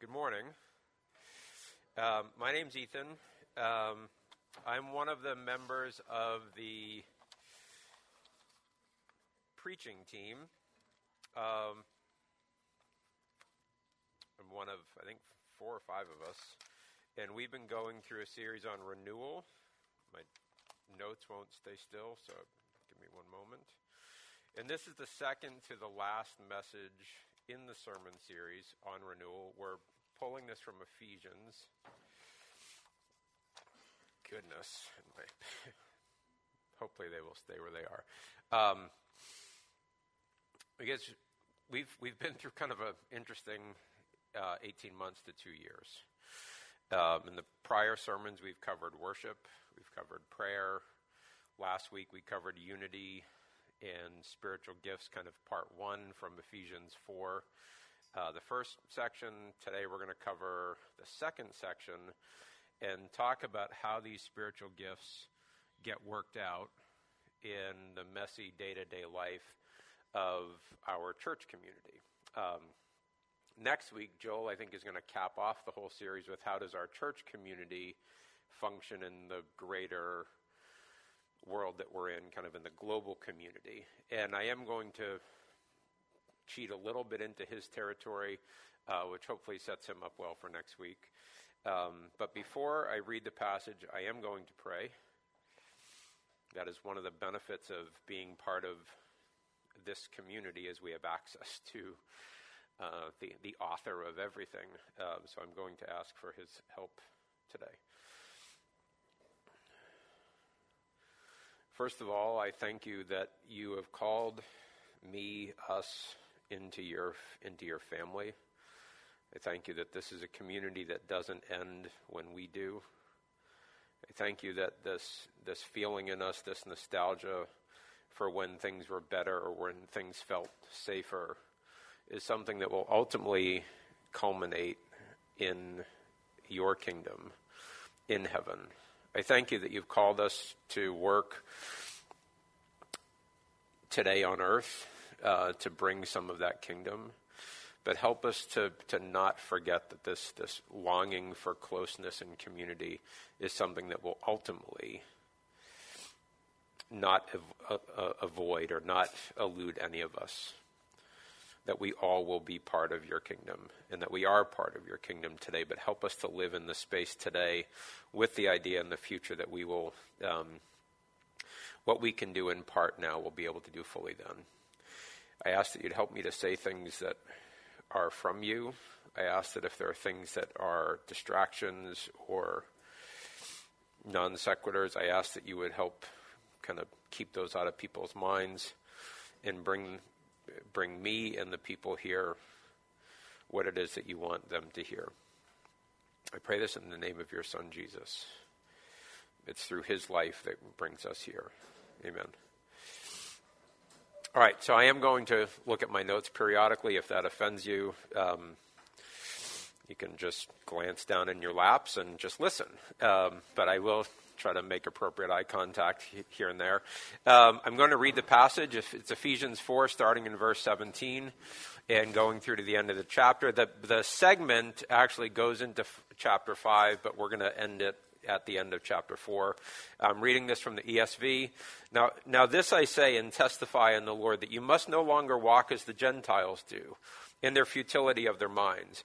Good morning. Um, my name's Ethan. Um, I'm one of the members of the preaching team. Um, I'm one of, I think, four or five of us. And we've been going through a series on renewal. My notes won't stay still, so give me one moment. And this is the second to the last message in the sermon series on renewal. We're pulling this from Ephesians. Goodness. Hopefully they will stay where they are. Um, I guess we've we've been through kind of an interesting uh, 18 months to two years. Um, in the prior sermons, we've covered worship, we've covered prayer. Last week, we covered unity and spiritual gifts, kind of part one from Ephesians 4. Uh, the first section, today we're going to cover the second section and talk about how these spiritual gifts get worked out in the messy day to day life of our church community. Um, next week, Joel, I think, is going to cap off the whole series with how does our church community function in the greater world that we're in, kind of in the global community. And I am going to cheat a little bit into his territory, uh, which hopefully sets him up well for next week. Um, but before I read the passage, I am going to pray. That is one of the benefits of being part of this community, as we have access to uh, the the author of everything. Um, so I'm going to ask for his help today. First of all, I thank you that you have called me, us, into your, into your family. I thank you that this is a community that doesn't end when we do. I thank you that this, this feeling in us, this nostalgia for when things were better or when things felt safer, is something that will ultimately culminate in your kingdom in heaven. I thank you that you've called us to work today on earth uh, to bring some of that kingdom. But help us to, to not forget that this, this longing for closeness and community is something that will ultimately not av- uh, avoid or not elude any of us that we all will be part of your kingdom and that we are part of your kingdom today, but help us to live in the space today with the idea in the future that we will, um, what we can do in part now, we'll be able to do fully then. I ask that you'd help me to say things that are from you. I ask that if there are things that are distractions or non sequiturs, I ask that you would help kind of keep those out of people's minds and bring bring me and the people here what it is that you want them to hear. I pray this in the name of your Son, Jesus. It's through his life that brings us here. Amen. All right, so I am going to look at my notes periodically. If that offends you, um, you can just glance down in your laps and just listen. Um, but I will try to make appropriate eye contact here and there. Um, I'm going to read the passage. It's Ephesians 4, starting in verse 17 and going through to the end of the chapter. The, the segment actually goes into f- chapter 5, but we're going to end it at the end of chapter 4. I'm reading this from the ESV. Now, now this I say and testify in the Lord that you must no longer walk as the Gentiles do in their futility of their minds.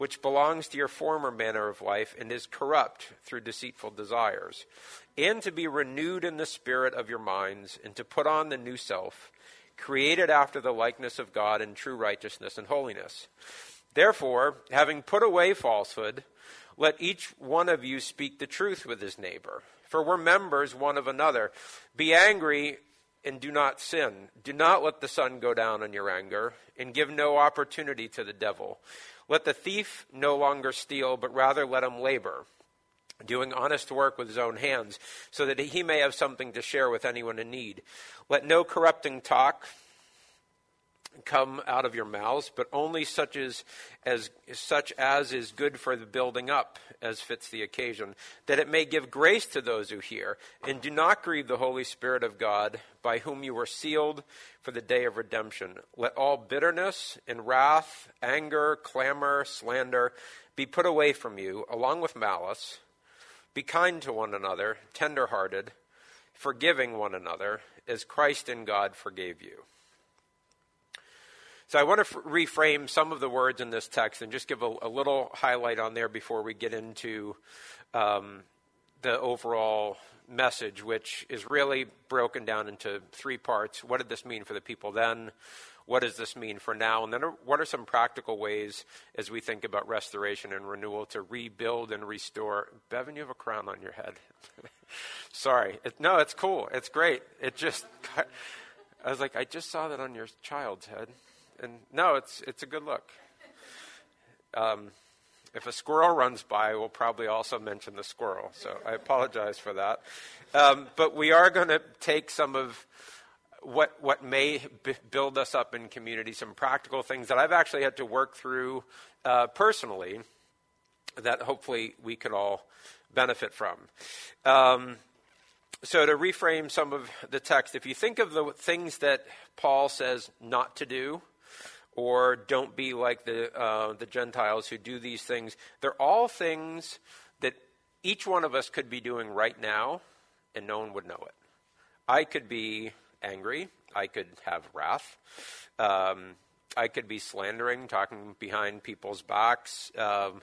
which belongs to your former manner of life and is corrupt through deceitful desires and to be renewed in the spirit of your minds, and to put on the new self, created after the likeness of God in true righteousness and holiness. Therefore, having put away falsehood, let each one of you speak the truth with his neighbor, for we're members one of another. Be angry and do not sin. Do not let the sun go down on your anger, and give no opportunity to the devil. Let the thief no longer steal, but rather let him labor doing honest work with his own hands, so that he may have something to share with anyone in need. Let no corrupting talk come out of your mouths, but only such as, as such as is good for the building up, as fits the occasion, that it may give grace to those who hear. And do not grieve the Holy Spirit of God, by whom you were sealed for the day of redemption. Let all bitterness and wrath, anger, clamor, slander be put away from you, along with malice. Be kind to one another, tender hearted, forgiving one another, as Christ in God forgave you. So I want to f- reframe some of the words in this text and just give a, a little highlight on there before we get into um, the overall message, which is really broken down into three parts. What did this mean for the people then? What does this mean for now? And then, what are some practical ways as we think about restoration and renewal to rebuild and restore? Bevan, you have a crown on your head. Sorry. It, no, it's cool. It's great. It just, I was like, I just saw that on your child's head. And no, it's, it's a good look. Um, if a squirrel runs by, we'll probably also mention the squirrel. So I apologize for that. Um, but we are going to take some of what what may b- build us up in community, some practical things that I've actually had to work through uh, personally, that hopefully we could all benefit from. Um, so to reframe some of the text, if you think of the things that Paul says not to do, or don't be like the uh, the Gentiles who do these things, they're all things that each one of us could be doing right now, and no one would know it. I could be angry. I could have wrath. Um, I could be slandering, talking behind people's backs. Um,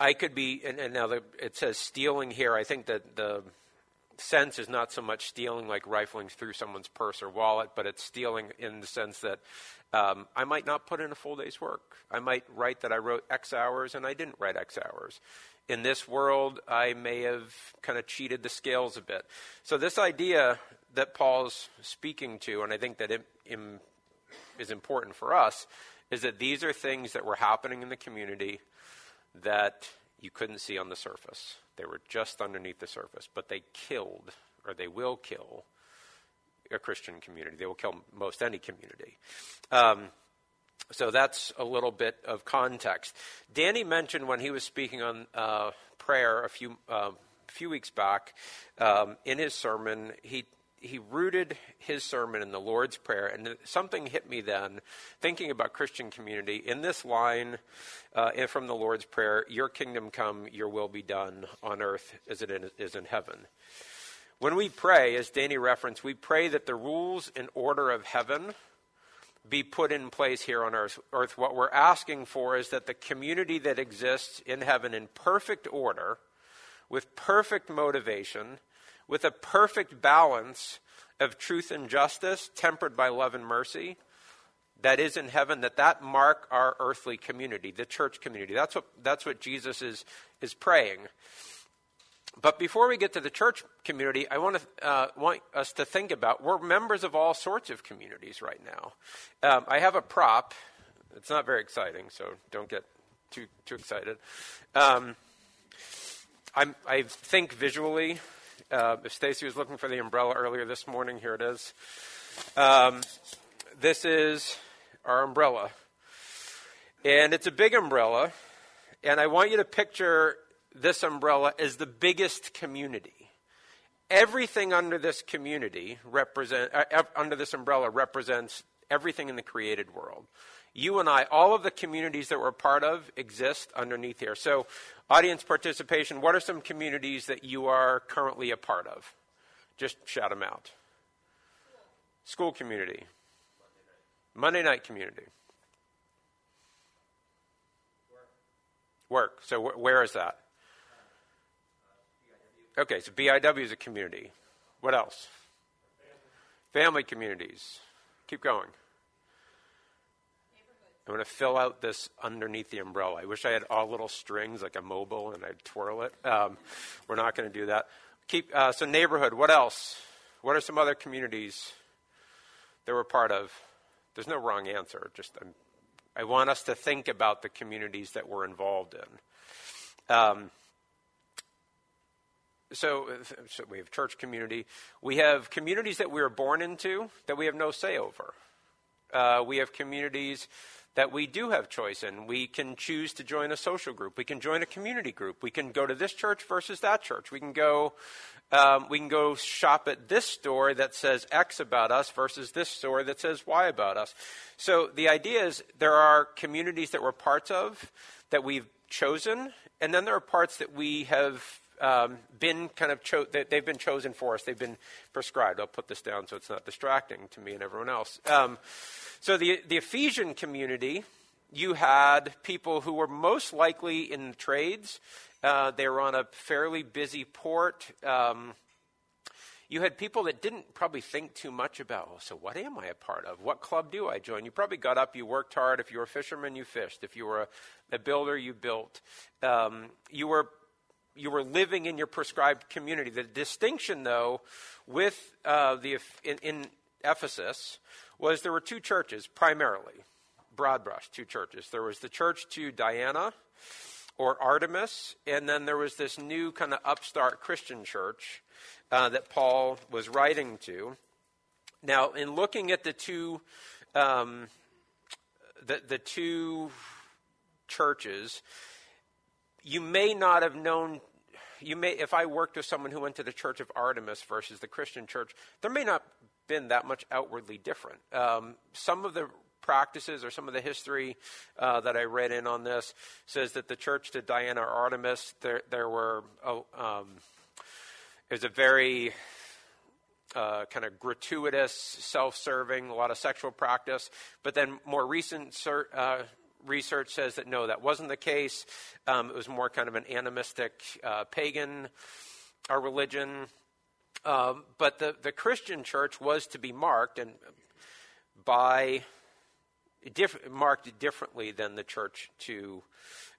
I could be, and, and now the, it says stealing here. I think that the sense is not so much stealing like rifling through someone's purse or wallet, but it's stealing in the sense that um, I might not put in a full day's work. I might write that I wrote X hours and I didn't write X hours in this world, I may have kind of cheated the scales a bit. So, this idea that Paul's speaking to, and I think that it, it is important for us, is that these are things that were happening in the community that you couldn't see on the surface. They were just underneath the surface, but they killed, or they will kill, a Christian community. They will kill most any community. Um, so that's a little bit of context. Danny mentioned when he was speaking on uh, prayer a few uh, few weeks back um, in his sermon, he he rooted his sermon in the Lord's Prayer, and something hit me then, thinking about Christian community. In this line uh, from the Lord's Prayer, "Your kingdom come, Your will be done on earth as it is in heaven." When we pray, as Danny referenced, we pray that the rules and order of heaven be put in place here on earth. earth. What we're asking for is that the community that exists in heaven in perfect order, with perfect motivation, with a perfect balance of truth and justice, tempered by love and mercy, that is in heaven, that that mark our earthly community, the church community. That's what, that's what Jesus is, is praying. But before we get to the church community, I want, to, uh, want us to think about we're members of all sorts of communities right now. Um, I have a prop. It's not very exciting, so don't get too too excited. Um, i think visually. Uh, if Stacy was looking for the umbrella earlier this morning, here it is. Um, this is our umbrella, and it's a big umbrella. And I want you to picture this umbrella is the biggest community. Everything under this community represent uh, under this umbrella represents everything in the created world. You and I, all of the communities that we're part of exist underneath here. So, audience participation, what are some communities that you are currently a part of? Just shout them out. School community. Monday night community. Work. So, where is that? Okay, so BIW is a community. What else? Family communities. Keep going. I'm going to fill out this underneath the umbrella. I wish I had all little strings like a mobile and I'd twirl it. Um, we're not going to do that. Keep uh, so neighborhood. What else? What are some other communities that we're part of? There's no wrong answer. Just I'm, i want us to think about the communities that we're involved in. Um, so, so we have church community. We have communities that we were born into that we have no say over. Uh, we have communities that we do have choice in. We can choose to join a social group. We can join a community group. We can go to this church versus that church. We can go. Um, we can go shop at this store that says X about us versus this store that says Y about us. So the idea is there are communities that we're parts of that we've chosen, and then there are parts that we have um, been kind of cho- they, have been chosen for us. They've been prescribed. I'll put this down so it's not distracting to me and everyone else. Um, so the the Ephesian community, you had people who were most likely in the trades. Uh, they were on a fairly busy port. Um, you had people that didn't probably think too much about, oh, so what am I a part of? What club do I join? You probably got up, you worked hard. If you were a fisherman, you fished. If you were a, a builder, you built. Um, you were you were living in your prescribed community. The distinction, though, with uh, the in, in Ephesus was there were two churches primarily, broad brush, two churches. There was the church to Diana or Artemis, and then there was this new kind of upstart Christian church uh, that Paul was writing to. Now, in looking at the two, um, the, the two churches, you may not have known you may if i worked with someone who went to the church of artemis versus the christian church there may not been that much outwardly different. Um, some of the practices or some of the history uh, that I read in on this says that the church to Diana or Artemis, there, there were, oh, um, it was a very uh, kind of gratuitous, self serving, a lot of sexual practice. But then more recent uh, research says that no, that wasn't the case. Um, it was more kind of an animistic uh, pagan uh, religion. Um, but the, the Christian church was to be marked and by diff- marked differently than the church to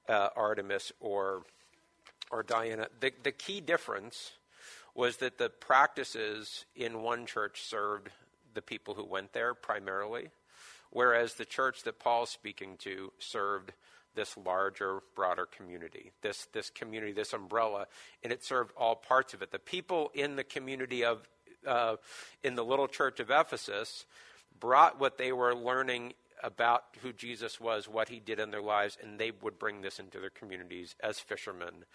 uh, Artemis or or Diana. The, the key difference was that the practices in one church served the people who went there primarily, whereas the church that Paul's speaking to served this larger, broader community, this, this community, this umbrella, and it served all parts of it. The people in the community of, uh, in the little church of Ephesus, brought what they were learning about who Jesus was, what he did in their lives, and they would bring this into their communities as fishermen,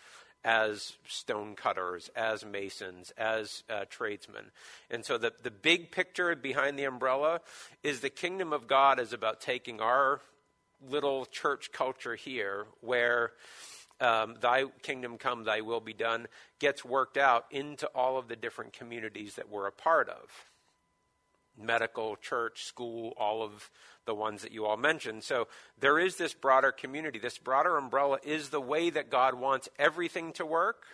as stone cutters, as masons, as uh, tradesmen. And so the, the big picture behind the umbrella is the kingdom of God is about taking our little church culture here where um, thy kingdom come, thy will be done, gets worked out into all of the different communities that we're a part of medical, church, school, all of the ones that you all mentioned. So there is this broader community. This broader umbrella is the way that God wants everything to work.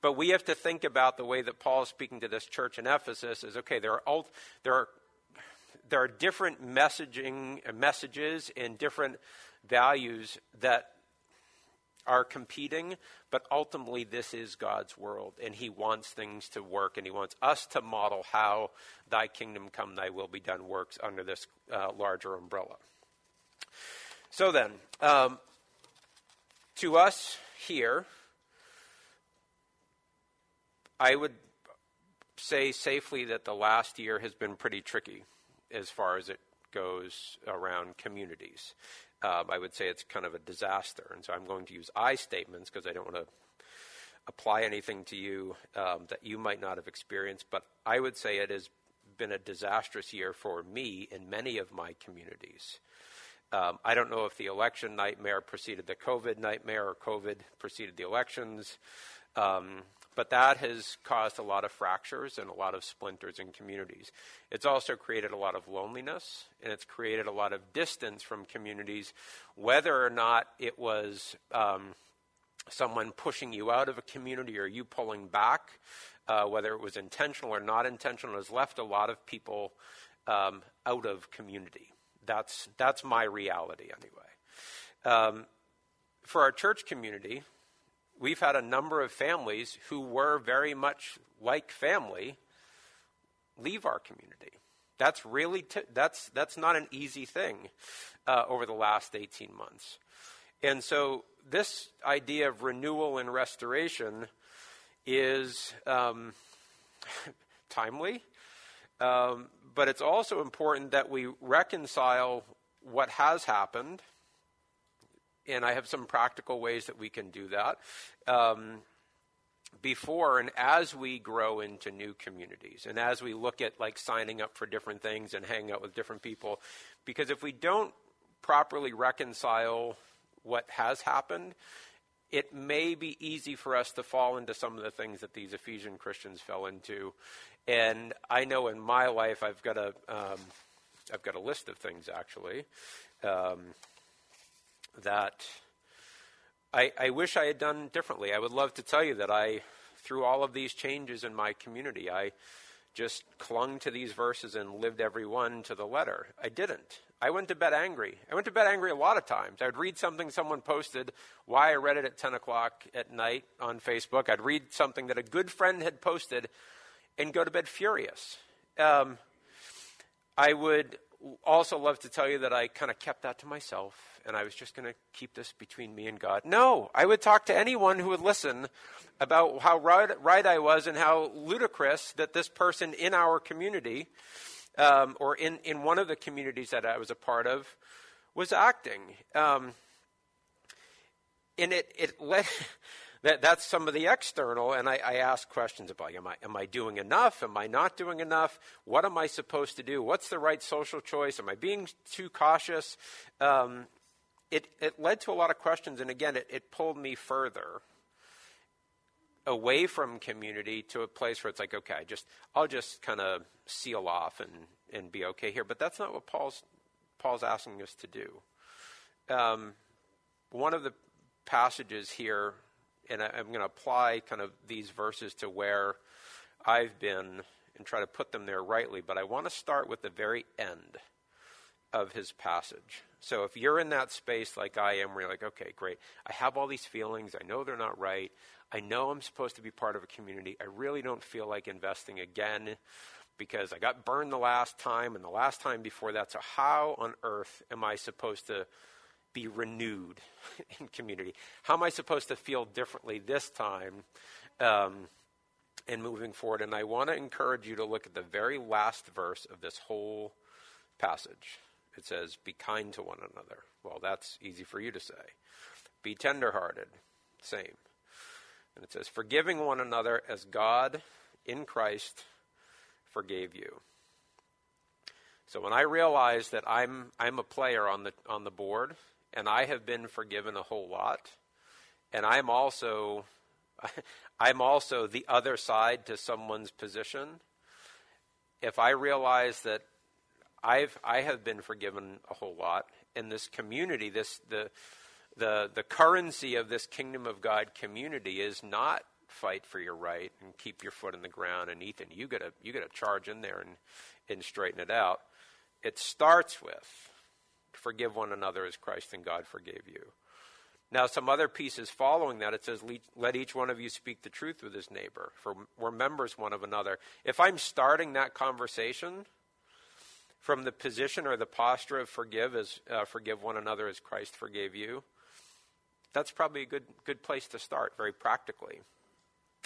But we have to think about the way that Paul is speaking to this church in Ephesus is okay, there are, all there are there are different messaging uh, messages and different values that are competing, but ultimately this is God's world, and He wants things to work, and He wants us to model how Thy kingdom come, Thy will be done works under this uh, larger umbrella. So then, um, to us here, I would say safely that the last year has been pretty tricky as far as it goes around communities. Um, I would say it's kind of a disaster. And so I'm going to use I statements because I don't want to apply anything to you um, that you might not have experienced. But I would say it has been a disastrous year for me in many of my communities. Um, I don't know if the election nightmare preceded the COVID nightmare or COVID preceded the elections. Um, but that has caused a lot of fractures and a lot of splinters in communities. It's also created a lot of loneliness and it's created a lot of distance from communities, whether or not it was um, someone pushing you out of a community or you pulling back, uh, whether it was intentional or not intentional, has left a lot of people um, out of community. That's, that's my reality, anyway. Um, for our church community, we've had a number of families who were very much like family leave our community. That's really t- that's that's not an easy thing uh, over the last 18 months. And so this idea of renewal and restoration is um, timely, um, but it's also important that we reconcile what has happened. And I have some practical ways that we can do that. Um, before and as we grow into new communities and as we look at like signing up for different things and hanging out with different people because if we don't properly reconcile what has happened it may be easy for us to fall into some of the things that these ephesian christians fell into and i know in my life i've got a um, i've got a list of things actually um, that I, I wish I had done differently. I would love to tell you that I, through all of these changes in my community, I just clung to these verses and lived every one to the letter. I didn't. I went to bed angry. I went to bed angry a lot of times. I would read something someone posted, why I read it at 10 o'clock at night on Facebook. I'd read something that a good friend had posted and go to bed furious. Um, I would also love to tell you that I kind of kept that to myself and I was just going to keep this between me and God. No, I would talk to anyone who would listen about how right, right I was and how ludicrous that this person in our community, um, or in, in one of the communities that I was a part of, was acting. Um, and it, it led. That, that's some of the external, and I, I ask questions about am I, am I doing enough? Am I not doing enough? What am I supposed to do? What's the right social choice? Am I being too cautious? Um, it, it led to a lot of questions, and again, it, it pulled me further away from community to a place where it's like, okay, just I'll just kind of seal off and, and be okay here. But that's not what Paul's Paul's asking us to do. Um, one of the passages here, and I, I'm going to apply kind of these verses to where I've been and try to put them there rightly. But I want to start with the very end of his passage. So if you're in that space like I am, where you're like, okay, great, I have all these feelings, I know they're not right, I know I'm supposed to be part of a community, I really don't feel like investing again because I got burned the last time and the last time before that. So how on earth am I supposed to be renewed in community? How am I supposed to feel differently this time? Um, and moving forward. And I want to encourage you to look at the very last verse of this whole passage. It says, Be kind to one another. Well, that's easy for you to say. Be tenderhearted. Same. And it says, Forgiving one another as God in Christ forgave you. So when I realize that I'm, I'm a player on the, on the board and I have been forgiven a whole lot, and I'm also, I'm also the other side to someone's position, if I realize that I've I have been forgiven a whole lot, and this community, this the the the currency of this kingdom of God community is not fight for your right and keep your foot in the ground. And Ethan, you gotta you gotta charge in there and and straighten it out. It starts with forgive one another as Christ and God forgave you. Now, some other pieces following that, it says, Let each one of you speak the truth with his neighbor, for we're members one of another. If I'm starting that conversation, from the position or the posture of forgive as uh, forgive one another as Christ forgave you. That's probably a good good place to start, very practically.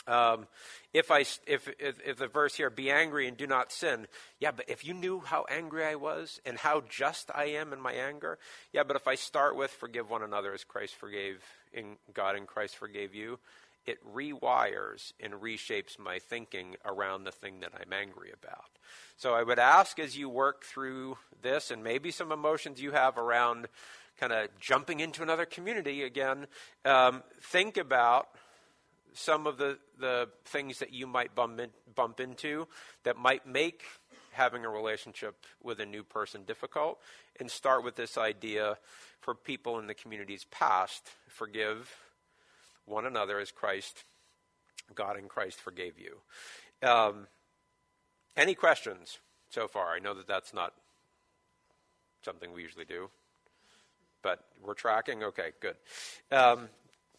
Um, if I if, if, if the verse here, be angry and do not sin. Yeah, but if you knew how angry I was and how just I am in my anger, yeah. But if I start with forgive one another as Christ forgave in God and Christ forgave you, it rewires and reshapes my thinking around the thing that I'm angry about. So I would ask as you work through this and maybe some emotions you have around kind of jumping into another community again, um, think about some of the, the things that you might bump, in, bump into that might make having a relationship with a new person difficult and start with this idea for people in the community's past forgive one another as Christ, God in Christ forgave you. Um, any questions so far? I know that that's not something we usually do, but we're tracking. Okay, good. Um,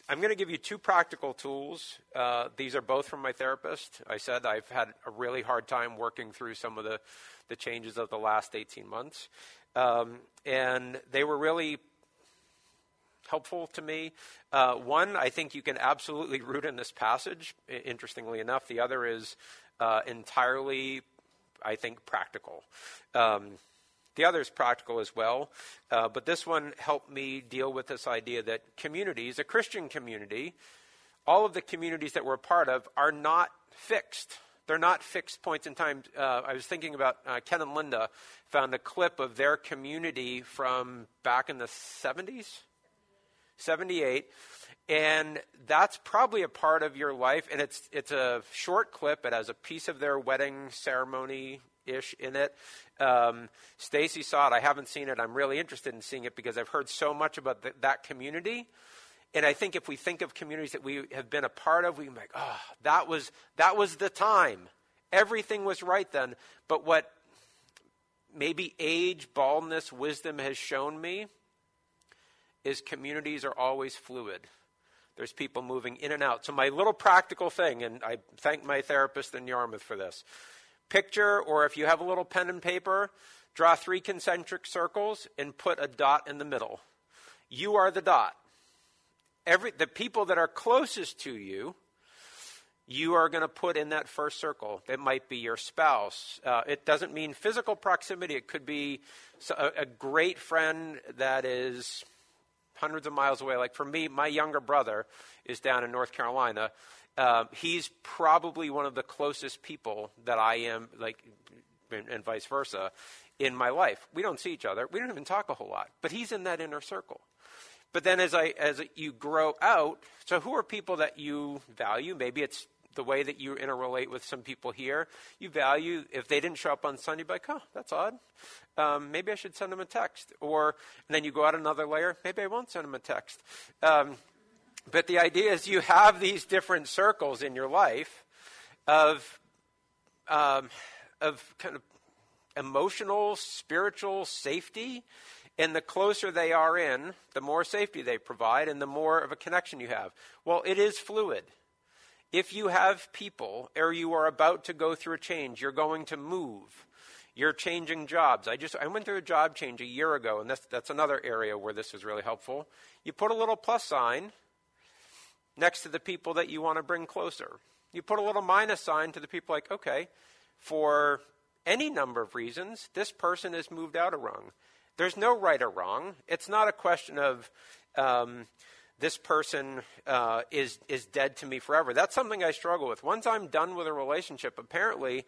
I'm going to give you two practical tools. Uh, these are both from my therapist. I said I've had a really hard time working through some of the, the changes of the last 18 months. Um, and they were really helpful to me. Uh, one, I think you can absolutely root in this passage, interestingly enough. The other is uh, entirely, I think, practical. Um, the other is practical as well, uh, but this one helped me deal with this idea that communities, a Christian community, all of the communities that we're a part of, are not fixed. They're not fixed points in time. Uh, I was thinking about uh, Ken and Linda found a clip of their community from back in the 70s, 78. And that's probably a part of your life. And it's, it's a short clip. It has a piece of their wedding ceremony ish in it. Um, Stacy saw it. I haven't seen it. I'm really interested in seeing it because I've heard so much about that community. And I think if we think of communities that we have been a part of, we can be like, oh, that was, that was the time. Everything was right then. But what maybe age, baldness, wisdom has shown me is communities are always fluid. There's people moving in and out. So, my little practical thing, and I thank my therapist in Yarmouth for this picture, or if you have a little pen and paper, draw three concentric circles and put a dot in the middle. You are the dot. Every, the people that are closest to you, you are going to put in that first circle. It might be your spouse. Uh, it doesn't mean physical proximity. It could be a, a great friend that is hundreds of miles away. Like for me, my younger brother is down in North Carolina. Uh, he's probably one of the closest people that I am, like, and, and vice versa, in my life. We don't see each other. We don't even talk a whole lot, but he's in that inner circle. But then as I as you grow out, so who are people that you value? Maybe it's the way that you interrelate with some people here. You value if they didn't show up on Sunday, like, oh, that's odd. Um, maybe I should send them a text. Or and then you go out another layer. Maybe I won't send them a text. Um, but the idea is you have these different circles in your life of um, of kind of emotional, spiritual safety and the closer they are in, the more safety they provide and the more of a connection you have. Well, it is fluid. If you have people or you are about to go through a change, you're going to move. You're changing jobs. I just I went through a job change a year ago, and that's that's another area where this is really helpful. You put a little plus sign next to the people that you want to bring closer. You put a little minus sign to the people like, okay, for any number of reasons, this person has moved out a rung. There's no right or wrong. It's not a question of um, this person uh, is is dead to me forever. That's something I struggle with. Once I'm done with a relationship, apparently,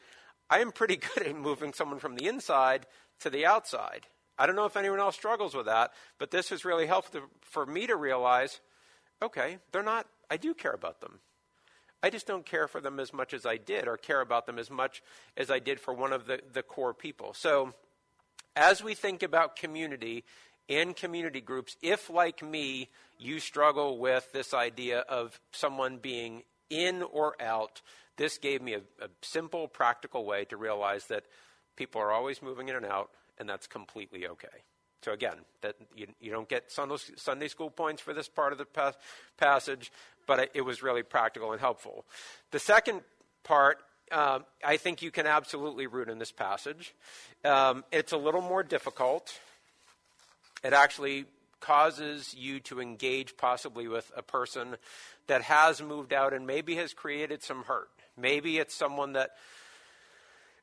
I am pretty good at moving someone from the inside to the outside. I don't know if anyone else struggles with that, but this has really helped to, for me to realize, okay, they're not. I do care about them. I just don't care for them as much as I did, or care about them as much as I did for one of the, the core people. So as we think about community and community groups, if, like me, you struggle with this idea of someone being in or out, this gave me a, a simple, practical way to realize that people are always moving in and out, and that's completely okay. So again, that you, you don't get Sunday school points for this part of the pas- passage, but it was really practical and helpful. The second part um, I think you can absolutely root in this passage. Um, it's a little more difficult. It actually causes you to engage possibly with a person that has moved out and maybe has created some hurt. Maybe it's someone that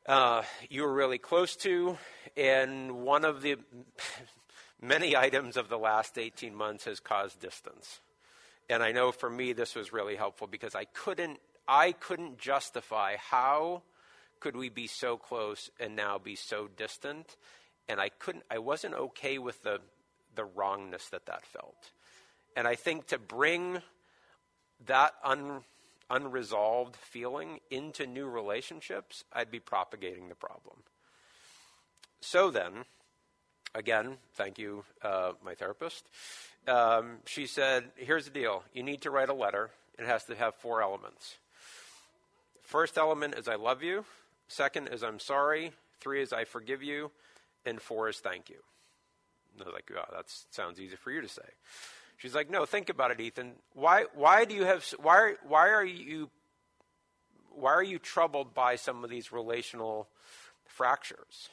uh, you were really close to, and one of the many items of the last 18 months has caused distance. And I know for me this was really helpful because I couldn't I couldn't justify how could we be so close and now be so distant and I couldn't I wasn't okay with the the wrongness that that felt. And I think to bring that un, unresolved feeling into new relationships, I'd be propagating the problem. So then, again, thank you, uh, my therapist. Um, she said, Here's the deal you need to write a letter, it has to have four elements. First element is I love you. Second is I'm sorry. Three is I forgive you. And four is thank you. And I was like, oh, that sounds easy for you to say. She's like, no, think about it, Ethan. Why, why do you have, why, why are you, why are you troubled by some of these relational fractures?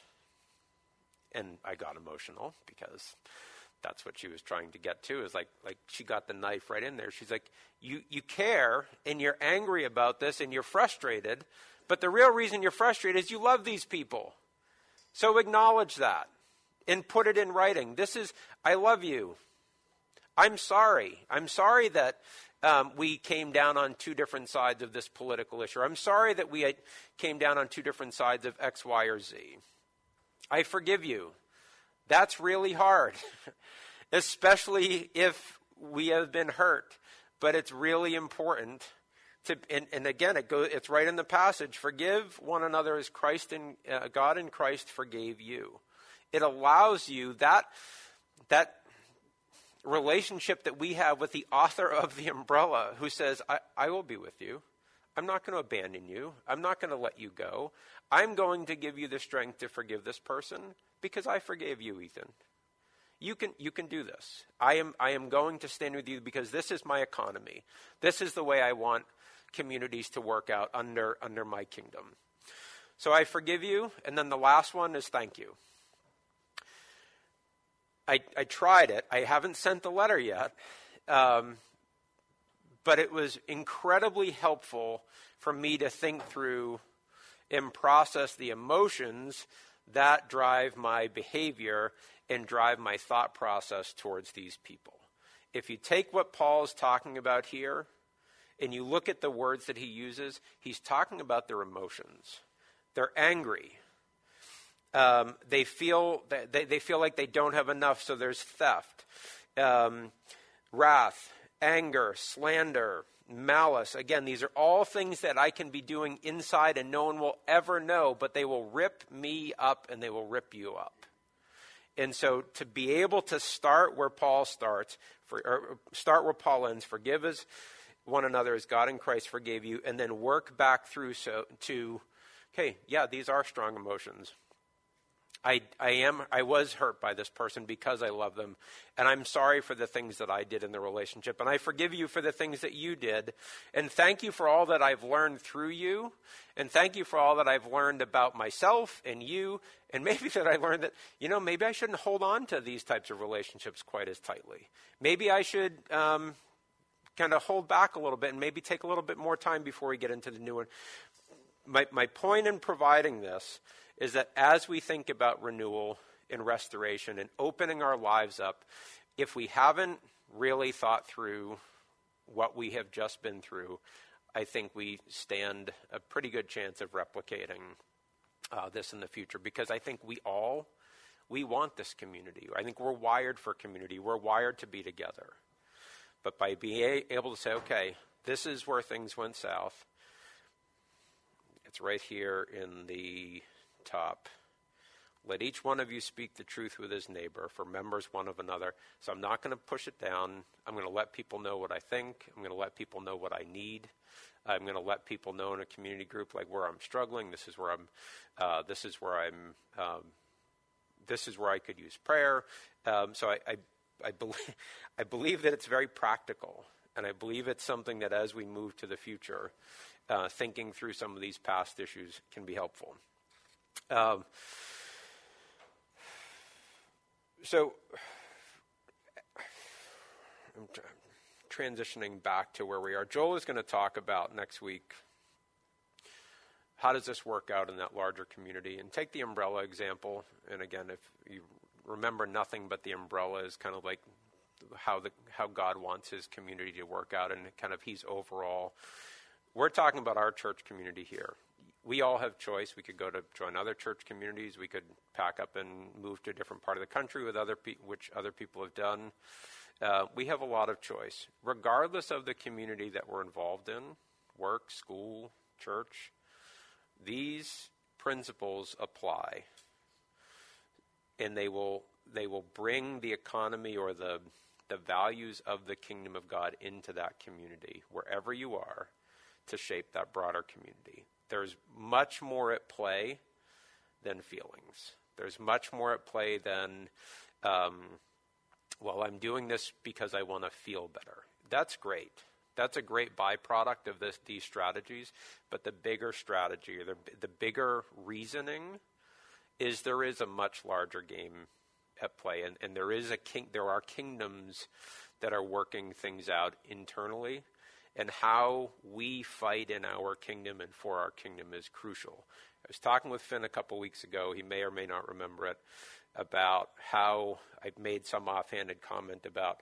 And I got emotional because that's what she was trying to get to is like like she got the knife right in there. She's like you you care and you're angry about this and you're frustrated but the real reason you're frustrated is you love these people. So acknowledge that and put it in writing. This is i love you. I'm sorry. I'm sorry that um, we came down on two different sides of this political issue. I'm sorry that we came down on two different sides of x y or z i forgive you that's really hard especially if we have been hurt. But it's really important to, and, and again, it it's right in the passage. Forgive one another as Christ and uh, God in Christ forgave you. It allows you that that relationship that we have with the author of the umbrella, who says, I, I will be with you. I'm not going to abandon you. I'm not going to let you go. I'm going to give you the strength to forgive this person because I forgave you, Ethan you can, you can do this. I am, I am going to stand with you because this is my economy. This is the way I want communities to work out under, under my kingdom. So I forgive you. And then the last one is thank you. I, I tried it. I haven't sent the letter yet. Um, but it was incredibly helpful for me to think through and process the emotions that drive my behavior and drive my thought process towards these people. If you take what Paul is talking about here and you look at the words that he uses, he's talking about their emotions. They're angry. Um, they feel they, they feel like they don't have enough, so there's theft, um, wrath, anger, slander, malice. Again, these are all things that I can be doing inside and no one will ever know, but they will rip me up and they will rip you up. And so to be able to start where Paul starts, for, start where Paul ends, forgive us one another as God in Christ forgave you, and then work back through so to, okay, yeah, these are strong emotions. I, I am I was hurt by this person because I love them and I'm sorry for the things that I did in the relationship and I forgive you for the things that you did and thank you for all that I've learned through you and thank you for all that I've learned about myself and you and maybe that I learned that you know maybe I shouldn't hold on to these types of relationships quite as tightly. Maybe I should um, kind of hold back a little bit and maybe take a little bit more time before we get into the new one. My, my point in providing this is that as we think about renewal and restoration and opening our lives up, if we haven't really thought through what we have just been through, I think we stand a pretty good chance of replicating uh, this in the future because I think we all we want this community. I think we're wired for community. We're wired to be together. But by being able to say, okay, this is where things went south. It's right here in the top. Let each one of you speak the truth with his neighbor, for members one of another. So I'm not going to push it down. I'm going to let people know what I think. I'm going to let people know what I need. I'm going to let people know in a community group like where I'm struggling. This is where I'm. Uh, this is where I'm. Um, this is where I could use prayer. Um, so I, I, I believe, I believe that it's very practical, and I believe it's something that as we move to the future, uh, thinking through some of these past issues can be helpful. Um, so I'm transitioning back to where we are. Joel is going to talk about next week how does this work out in that larger community and take the umbrella example. And again, if you remember nothing but the umbrella is kind of like how the how God wants his community to work out and kind of he's overall. We're talking about our church community here we all have choice. We could go to join other church communities. We could pack up and move to a different part of the country with other pe- which other people have done. Uh, we have a lot of choice, regardless of the community that we're involved in, work, school, church. These principles apply, and they will they will bring the economy or the the values of the kingdom of God into that community, wherever you are, to shape that broader community. There's much more at play than feelings. There's much more at play than, um, well, I'm doing this because I want to feel better. That's great. That's a great byproduct of this, these strategies. But the bigger strategy, the, the bigger reasoning, is there is a much larger game at play, and, and there is a king. There are kingdoms that are working things out internally, and how we fight in our kingdom and for our kingdom is crucial. I was talking with Finn a couple weeks ago. He may or may not remember it about how I made some offhanded comment about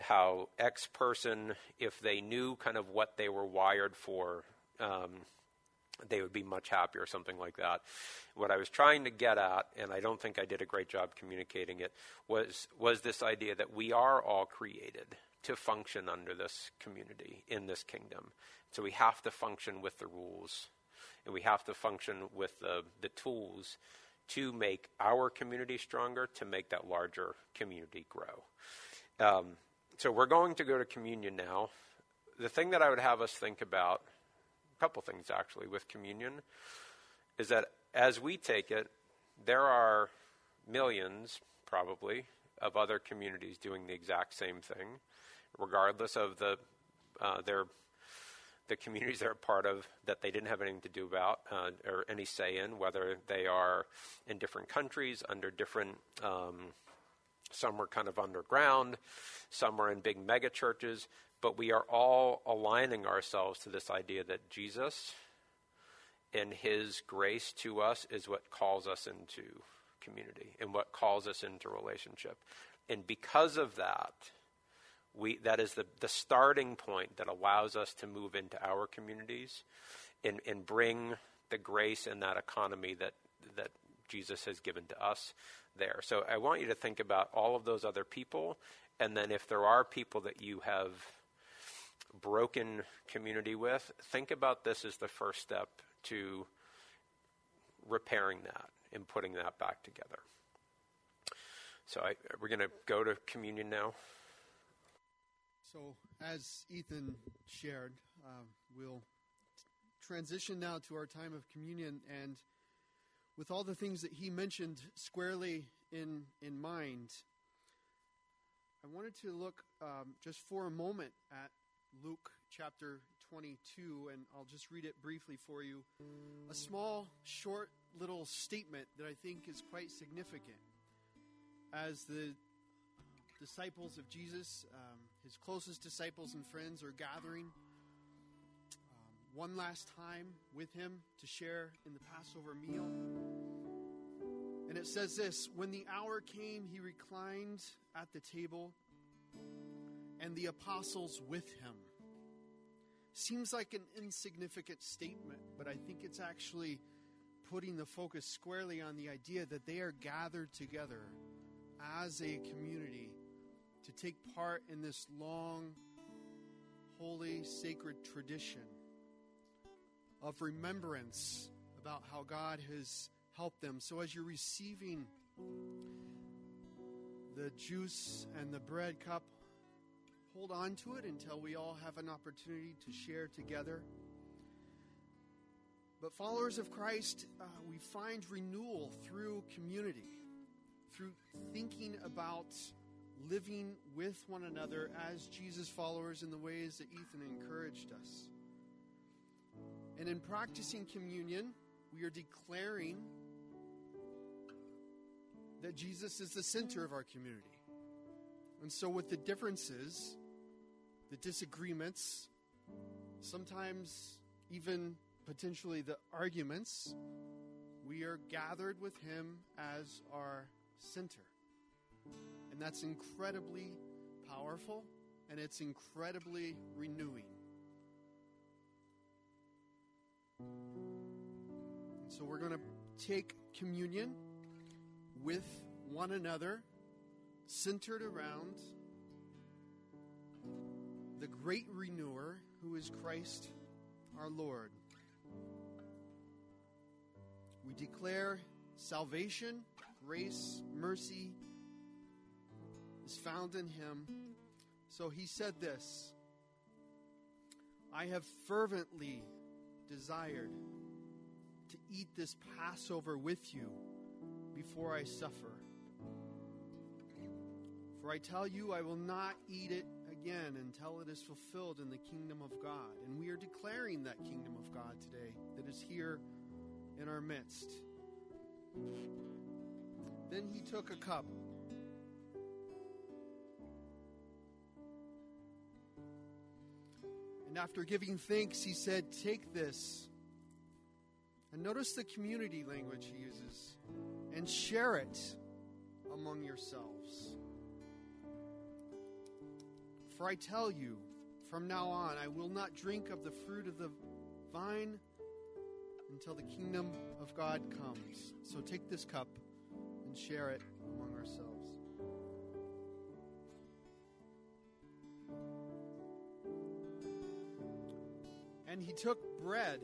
how X person, if they knew kind of what they were wired for, um, they would be much happier, something like that. What I was trying to get at, and I don't think I did a great job communicating it, was was this idea that we are all created to function under this community in this kingdom. So we have to function with the rules, and we have to function with the the tools to make our community stronger, to make that larger community grow. Um, so we're going to go to communion now. The thing that I would have us think about, a couple things actually, with communion, is that as we take it, there are millions, probably, of other communities doing the exact same thing, regardless of the uh, their the communities they're a part of that they didn't have anything to do about uh, or any say in, whether they are in different countries under different. Um, some are kind of underground, some are in big mega churches, but we are all aligning ourselves to this idea that Jesus and his grace to us is what calls us into community and what calls us into relationship. And because of that, we, that is the, the starting point that allows us to move into our communities and, and bring the grace and that economy that, that Jesus has given to us there. So I want you to think about all of those other people, and then if there are people that you have broken community with, think about this as the first step to repairing that and putting that back together. So I, we're going to go to communion now. So, as Ethan shared, uh, we'll transition now to our time of communion. And with all the things that he mentioned squarely in, in mind, I wanted to look um, just for a moment at Luke chapter 22, and I'll just read it briefly for you. A small, short little statement that I think is quite significant. As the disciples of Jesus, um, his closest disciples and friends, are gathering um, one last time with him to share in the Passover meal. And it says this When the hour came, he reclined at the table, and the apostles with him. Seems like an insignificant statement, but I think it's actually putting the focus squarely on the idea that they are gathered together as a community to take part in this long, holy, sacred tradition of remembrance about how God has helped them. So as you're receiving the juice and the bread cup, hold on to it until we all have an opportunity to share together. But followers of Christ, uh, we find renewal through community, through thinking about living with one another as Jesus followers in the ways that Ethan encouraged us. And in practicing communion, we are declaring that Jesus is the center of our community. And so, with the differences, the disagreements, sometimes even potentially the arguments, we are gathered with Him as our center. And that's incredibly powerful and it's incredibly renewing. And so we're going to take communion with one another, centered around the great renewer who is Christ our Lord. We declare salvation, grace, mercy, is found in him. So he said this I have fervently desired to eat this Passover with you before I suffer. For I tell you, I will not eat it again until it is fulfilled in the kingdom of God. And we are declaring that kingdom of God today that is here in our midst. Then he took a cup And after giving thanks, he said, Take this. And notice the community language he uses and share it among yourselves. For I tell you, from now on, I will not drink of the fruit of the vine until the kingdom of God comes. So take this cup and share it among ourselves. He took bread,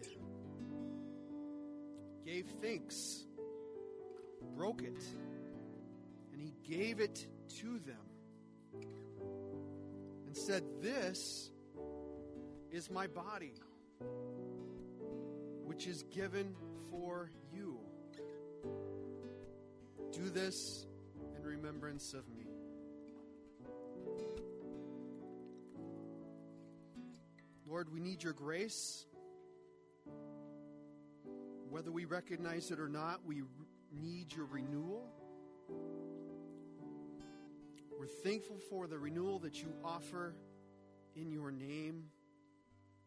gave thanks, broke it, and he gave it to them, and said, This is my body, which is given for you. Do this in remembrance of me. Lord, we need your grace. Whether we recognize it or not, we need your renewal. We're thankful for the renewal that you offer in your name.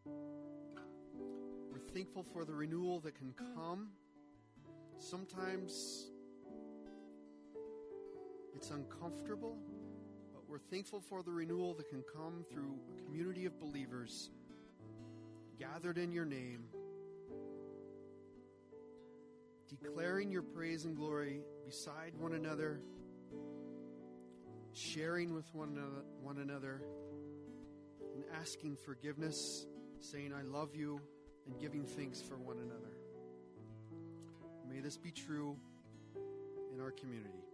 We're thankful for the renewal that can come. Sometimes it's uncomfortable, but we're thankful for the renewal that can come through a community of believers gathered in your name, declaring your praise and glory beside one another, sharing with one another, one another and asking forgiveness, saying, I love you, and giving thanks for one another. May this be true in our community.